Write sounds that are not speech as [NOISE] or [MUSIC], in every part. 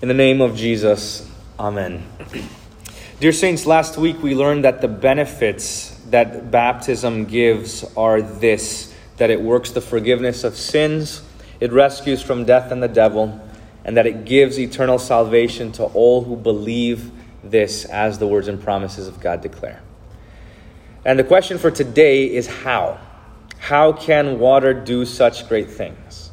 In the name of Jesus, Amen. Dear Saints, last week we learned that the benefits that baptism gives are this that it works the forgiveness of sins, it rescues from death and the devil, and that it gives eternal salvation to all who believe this, as the words and promises of God declare. And the question for today is how? How can water do such great things?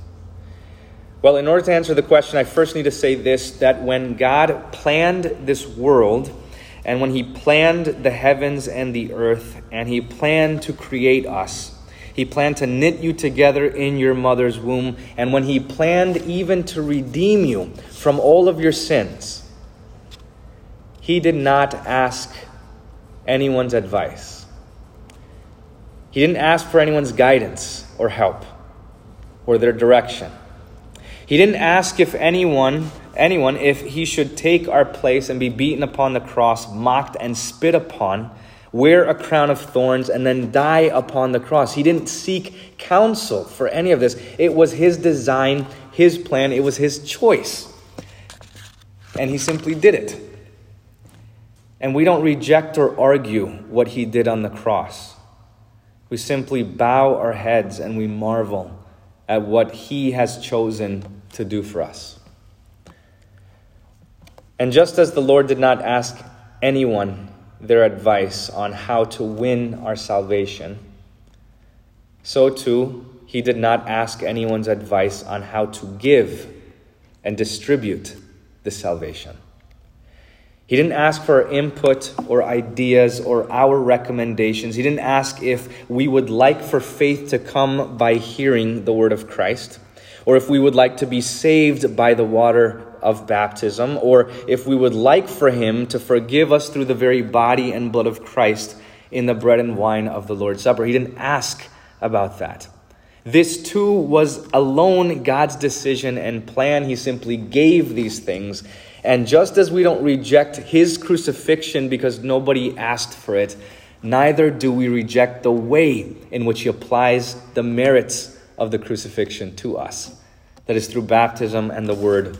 Well, in order to answer the question, I first need to say this that when God planned this world, and when He planned the heavens and the earth, and He planned to create us, He planned to knit you together in your mother's womb, and when He planned even to redeem you from all of your sins, He did not ask anyone's advice. He didn't ask for anyone's guidance or help or their direction. He didn't ask if anyone anyone if he should take our place and be beaten upon the cross, mocked and spit upon, wear a crown of thorns, and then die upon the cross. He didn't seek counsel for any of this. It was his design, his plan, it was his choice. And he simply did it. And we don't reject or argue what he did on the cross. We simply bow our heads and we marvel at what he has chosen to do for us. And just as the Lord did not ask anyone their advice on how to win our salvation, so too he did not ask anyone's advice on how to give and distribute the salvation. He didn't ask for input or ideas or our recommendations. He didn't ask if we would like for faith to come by hearing the word of Christ or if we would like to be saved by the water of baptism, or if we would like for him to forgive us through the very body and blood of Christ in the bread and wine of the Lord's Supper. He didn't ask about that. This too was alone God's decision and plan. He simply gave these things. And just as we don't reject his crucifixion because nobody asked for it, neither do we reject the way in which he applies the merits of the crucifixion to us. That is through baptism and the Word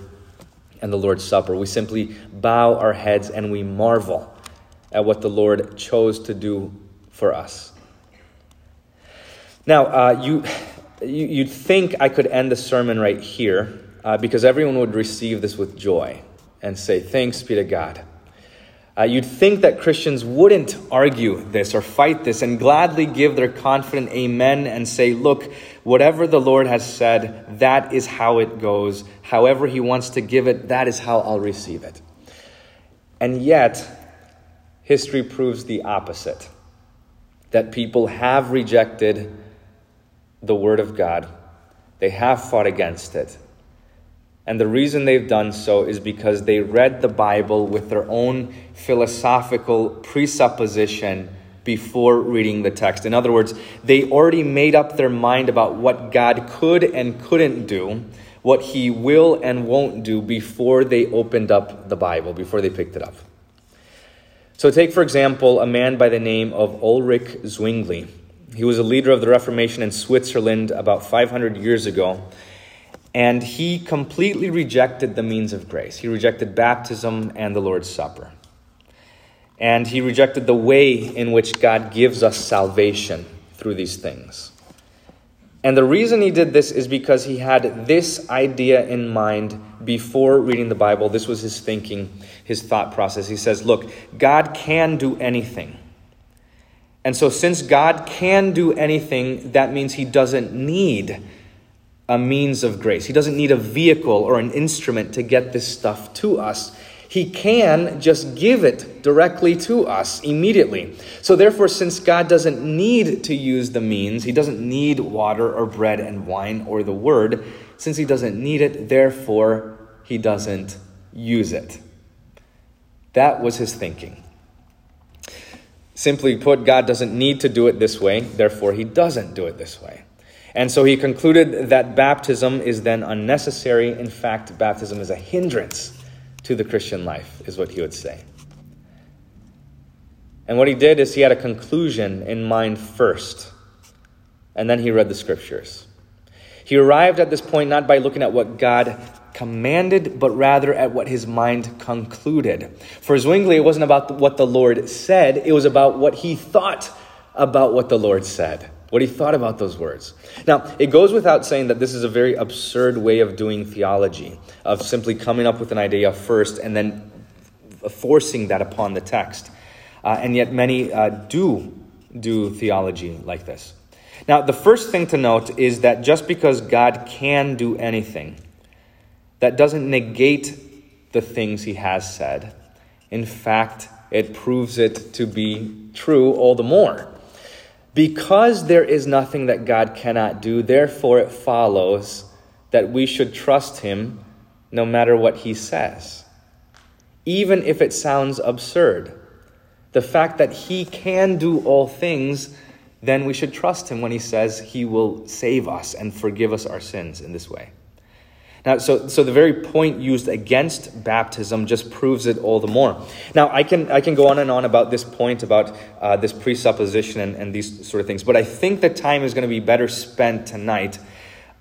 and the Lord's Supper. We simply bow our heads and we marvel at what the Lord chose to do for us. Now, uh, you, you, would think I could end the sermon right here uh, because everyone would receive this with joy and say, Thanks be to God. Uh, you'd think that Christians wouldn't argue this or fight this and gladly give their confident amen and say, Look, whatever the Lord has said, that is how it goes. However, He wants to give it, that is how I'll receive it. And yet, history proves the opposite that people have rejected the Word of God, they have fought against it. And the reason they've done so is because they read the Bible with their own philosophical presupposition before reading the text. In other words, they already made up their mind about what God could and couldn't do, what He will and won't do before they opened up the Bible, before they picked it up. So, take for example a man by the name of Ulrich Zwingli. He was a leader of the Reformation in Switzerland about 500 years ago and he completely rejected the means of grace. He rejected baptism and the Lord's Supper. And he rejected the way in which God gives us salvation through these things. And the reason he did this is because he had this idea in mind before reading the Bible. This was his thinking, his thought process. He says, Look, God can do anything. And so, since God can do anything, that means he doesn't need a means of grace. He doesn't need a vehicle or an instrument to get this stuff to us. He can just give it directly to us immediately. So, therefore, since God doesn't need to use the means, He doesn't need water or bread and wine or the word, since He doesn't need it, therefore, He doesn't use it. That was His thinking. Simply put, God doesn't need to do it this way, therefore, He doesn't do it this way. And so he concluded that baptism is then unnecessary. In fact, baptism is a hindrance to the Christian life, is what he would say. And what he did is he had a conclusion in mind first, and then he read the scriptures. He arrived at this point not by looking at what God commanded, but rather at what his mind concluded. For Zwingli, it wasn't about what the Lord said, it was about what he thought about what the Lord said, what he thought about those words. Now, it goes without saying that this is a very absurd way of doing theology, of simply coming up with an idea first and then forcing that upon the text. Uh, and yet, many uh, do do theology like this. Now, the first thing to note is that just because God can do anything, that doesn't negate the things he has said. In fact, it proves it to be true all the more. Because there is nothing that God cannot do, therefore it follows that we should trust him no matter what he says, even if it sounds absurd. The fact that he can do all things, then we should trust him when he says he will save us and forgive us our sins in this way. Now, so, so the very point used against baptism just proves it all the more. Now, I can, I can go on and on about this point, about uh, this presupposition and, and these sort of things, but I think the time is going to be better spent tonight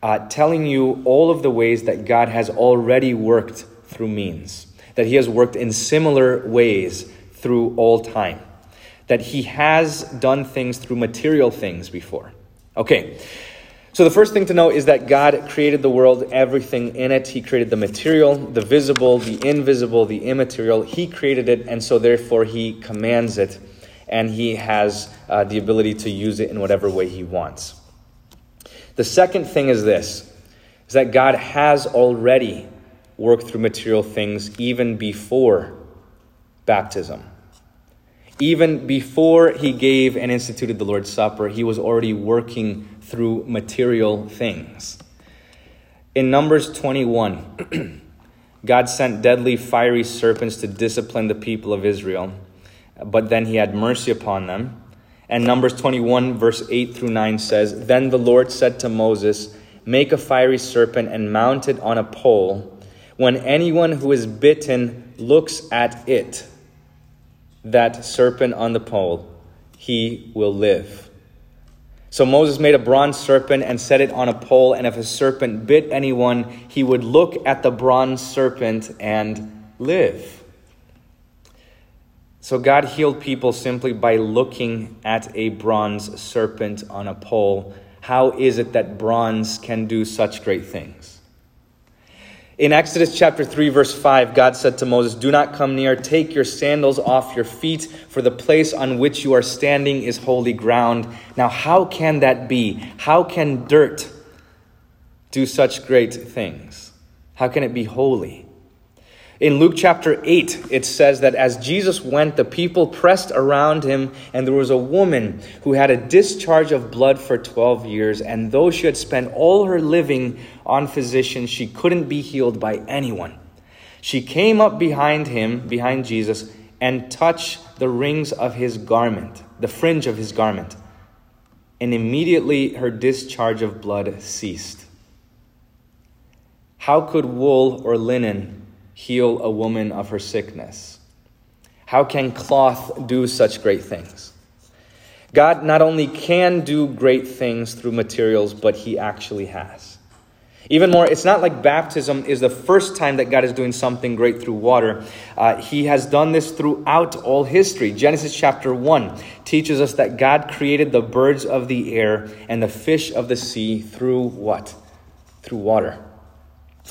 uh, telling you all of the ways that God has already worked through means, that He has worked in similar ways through all time, that He has done things through material things before. Okay. So, the first thing to know is that God created the world, everything in it. He created the material, the visible, the invisible, the immaterial. He created it, and so therefore He commands it, and He has uh, the ability to use it in whatever way He wants. The second thing is this is that God has already worked through material things even before baptism. Even before he gave and instituted the Lord's Supper, he was already working through material things. In Numbers 21, [CLEARS THROAT] God sent deadly fiery serpents to discipline the people of Israel, but then he had mercy upon them. And Numbers 21, verse 8 through 9 says Then the Lord said to Moses, Make a fiery serpent and mount it on a pole. When anyone who is bitten looks at it, that serpent on the pole, he will live. So Moses made a bronze serpent and set it on a pole, and if a serpent bit anyone, he would look at the bronze serpent and live. So God healed people simply by looking at a bronze serpent on a pole. How is it that bronze can do such great things? In Exodus chapter 3, verse 5, God said to Moses, Do not come near, take your sandals off your feet, for the place on which you are standing is holy ground. Now, how can that be? How can dirt do such great things? How can it be holy? In Luke chapter 8, it says that as Jesus went, the people pressed around him, and there was a woman who had a discharge of blood for 12 years. And though she had spent all her living on physicians, she couldn't be healed by anyone. She came up behind him, behind Jesus, and touched the rings of his garment, the fringe of his garment. And immediately her discharge of blood ceased. How could wool or linen heal a woman of her sickness? How can cloth do such great things? God not only can do great things through materials, but He actually has. Even more, it's not like baptism is the first time that God is doing something great through water. Uh, he has done this throughout all history. Genesis chapter 1 teaches us that God created the birds of the air and the fish of the sea through what? Through water.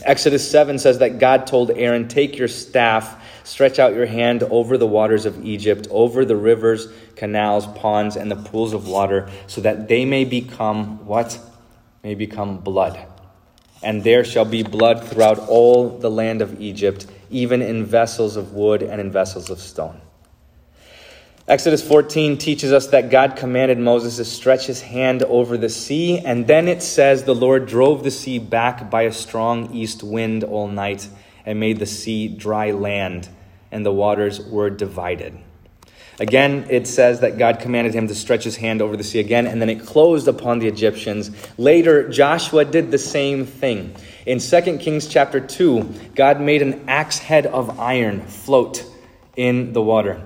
Exodus 7 says that God told Aaron, Take your staff, stretch out your hand over the waters of Egypt, over the rivers, canals, ponds, and the pools of water, so that they may become what? May become blood. And there shall be blood throughout all the land of Egypt, even in vessels of wood and in vessels of stone. Exodus 14 teaches us that God commanded Moses to stretch his hand over the sea, and then it says the Lord drove the sea back by a strong east wind all night and made the sea dry land, and the waters were divided. Again, it says that God commanded him to stretch his hand over the sea again, and then it closed upon the Egyptians. Later, Joshua did the same thing. In 2 Kings chapter 2, God made an axe head of iron float in the water.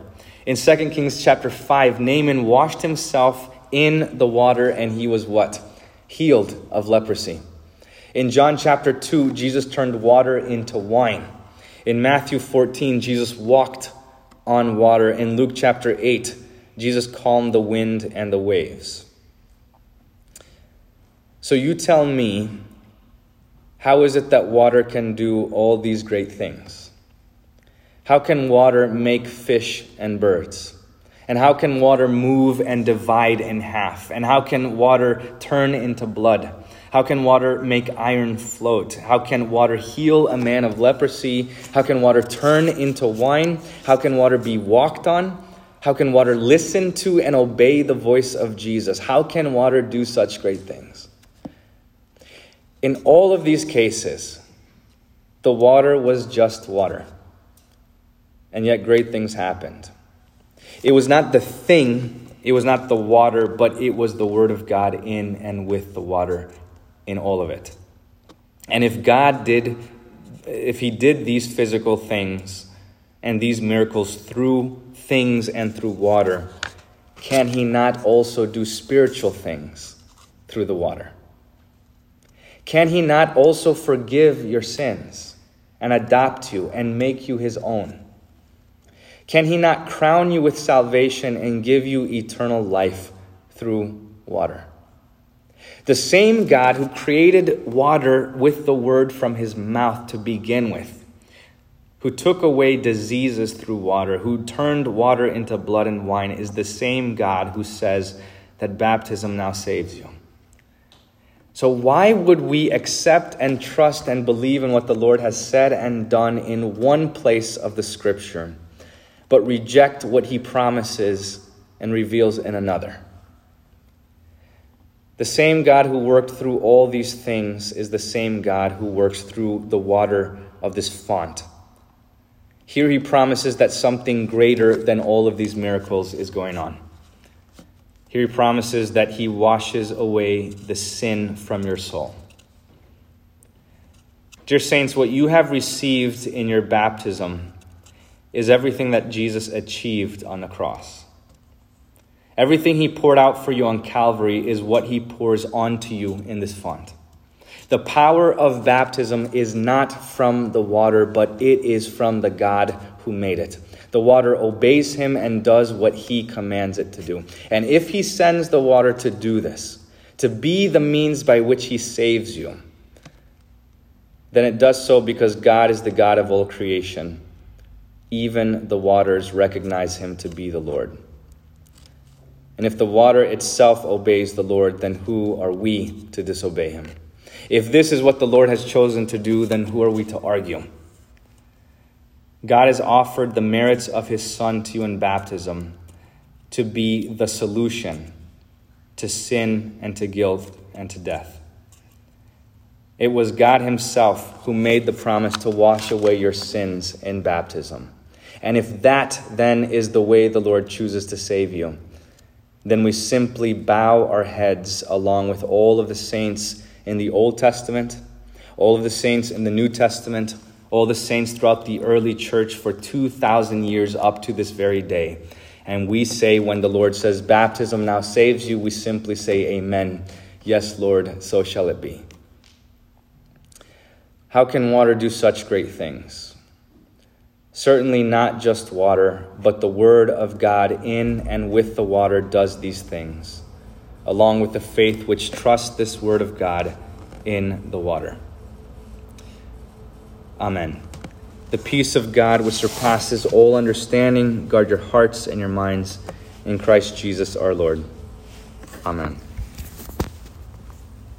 In 2 Kings chapter 5, Naaman washed himself in the water and he was what? Healed of leprosy. In John chapter 2, Jesus turned water into wine. In Matthew 14, Jesus walked on water. In Luke chapter 8, Jesus calmed the wind and the waves. So you tell me, how is it that water can do all these great things? How can water make fish and birds? And how can water move and divide in half? And how can water turn into blood? How can water make iron float? How can water heal a man of leprosy? How can water turn into wine? How can water be walked on? How can water listen to and obey the voice of Jesus? How can water do such great things? In all of these cases, the water was just water. And yet great things happened. It was not the thing, it was not the water, but it was the Word of God in and with the water in all of it. And if God did, if He did these physical things and these miracles through things and through water, can He not also do spiritual things through the water? Can He not also forgive your sins and adopt you and make you His own? Can he not crown you with salvation and give you eternal life through water? The same God who created water with the word from his mouth to begin with, who took away diseases through water, who turned water into blood and wine, is the same God who says that baptism now saves you. So, why would we accept and trust and believe in what the Lord has said and done in one place of the scripture? But reject what he promises and reveals in another. The same God who worked through all these things is the same God who works through the water of this font. Here he promises that something greater than all of these miracles is going on. Here he promises that he washes away the sin from your soul. Dear Saints, what you have received in your baptism is everything that Jesus achieved on the cross. Everything he poured out for you on Calvary is what he pours onto you in this font. The power of baptism is not from the water, but it is from the God who made it. The water obeys him and does what he commands it to do. And if he sends the water to do this, to be the means by which he saves you, then it does so because God is the God of all creation even the waters recognize him to be the Lord. And if the water itself obeys the Lord, then who are we to disobey him? If this is what the Lord has chosen to do, then who are we to argue? God has offered the merits of his Son to you in baptism to be the solution to sin and to guilt and to death. It was God Himself who made the promise to wash away your sins in baptism. And if that then is the way the Lord chooses to save you, then we simply bow our heads along with all of the saints in the Old Testament, all of the saints in the New Testament, all the saints throughout the early church for 2,000 years up to this very day. And we say, when the Lord says, Baptism now saves you, we simply say, Amen. Yes, Lord, so shall it be. How can water do such great things? Certainly not just water, but the Word of God in and with the water does these things, along with the faith which trusts this Word of God in the water. Amen. The peace of God, which surpasses all understanding, guard your hearts and your minds in Christ Jesus our Lord. Amen.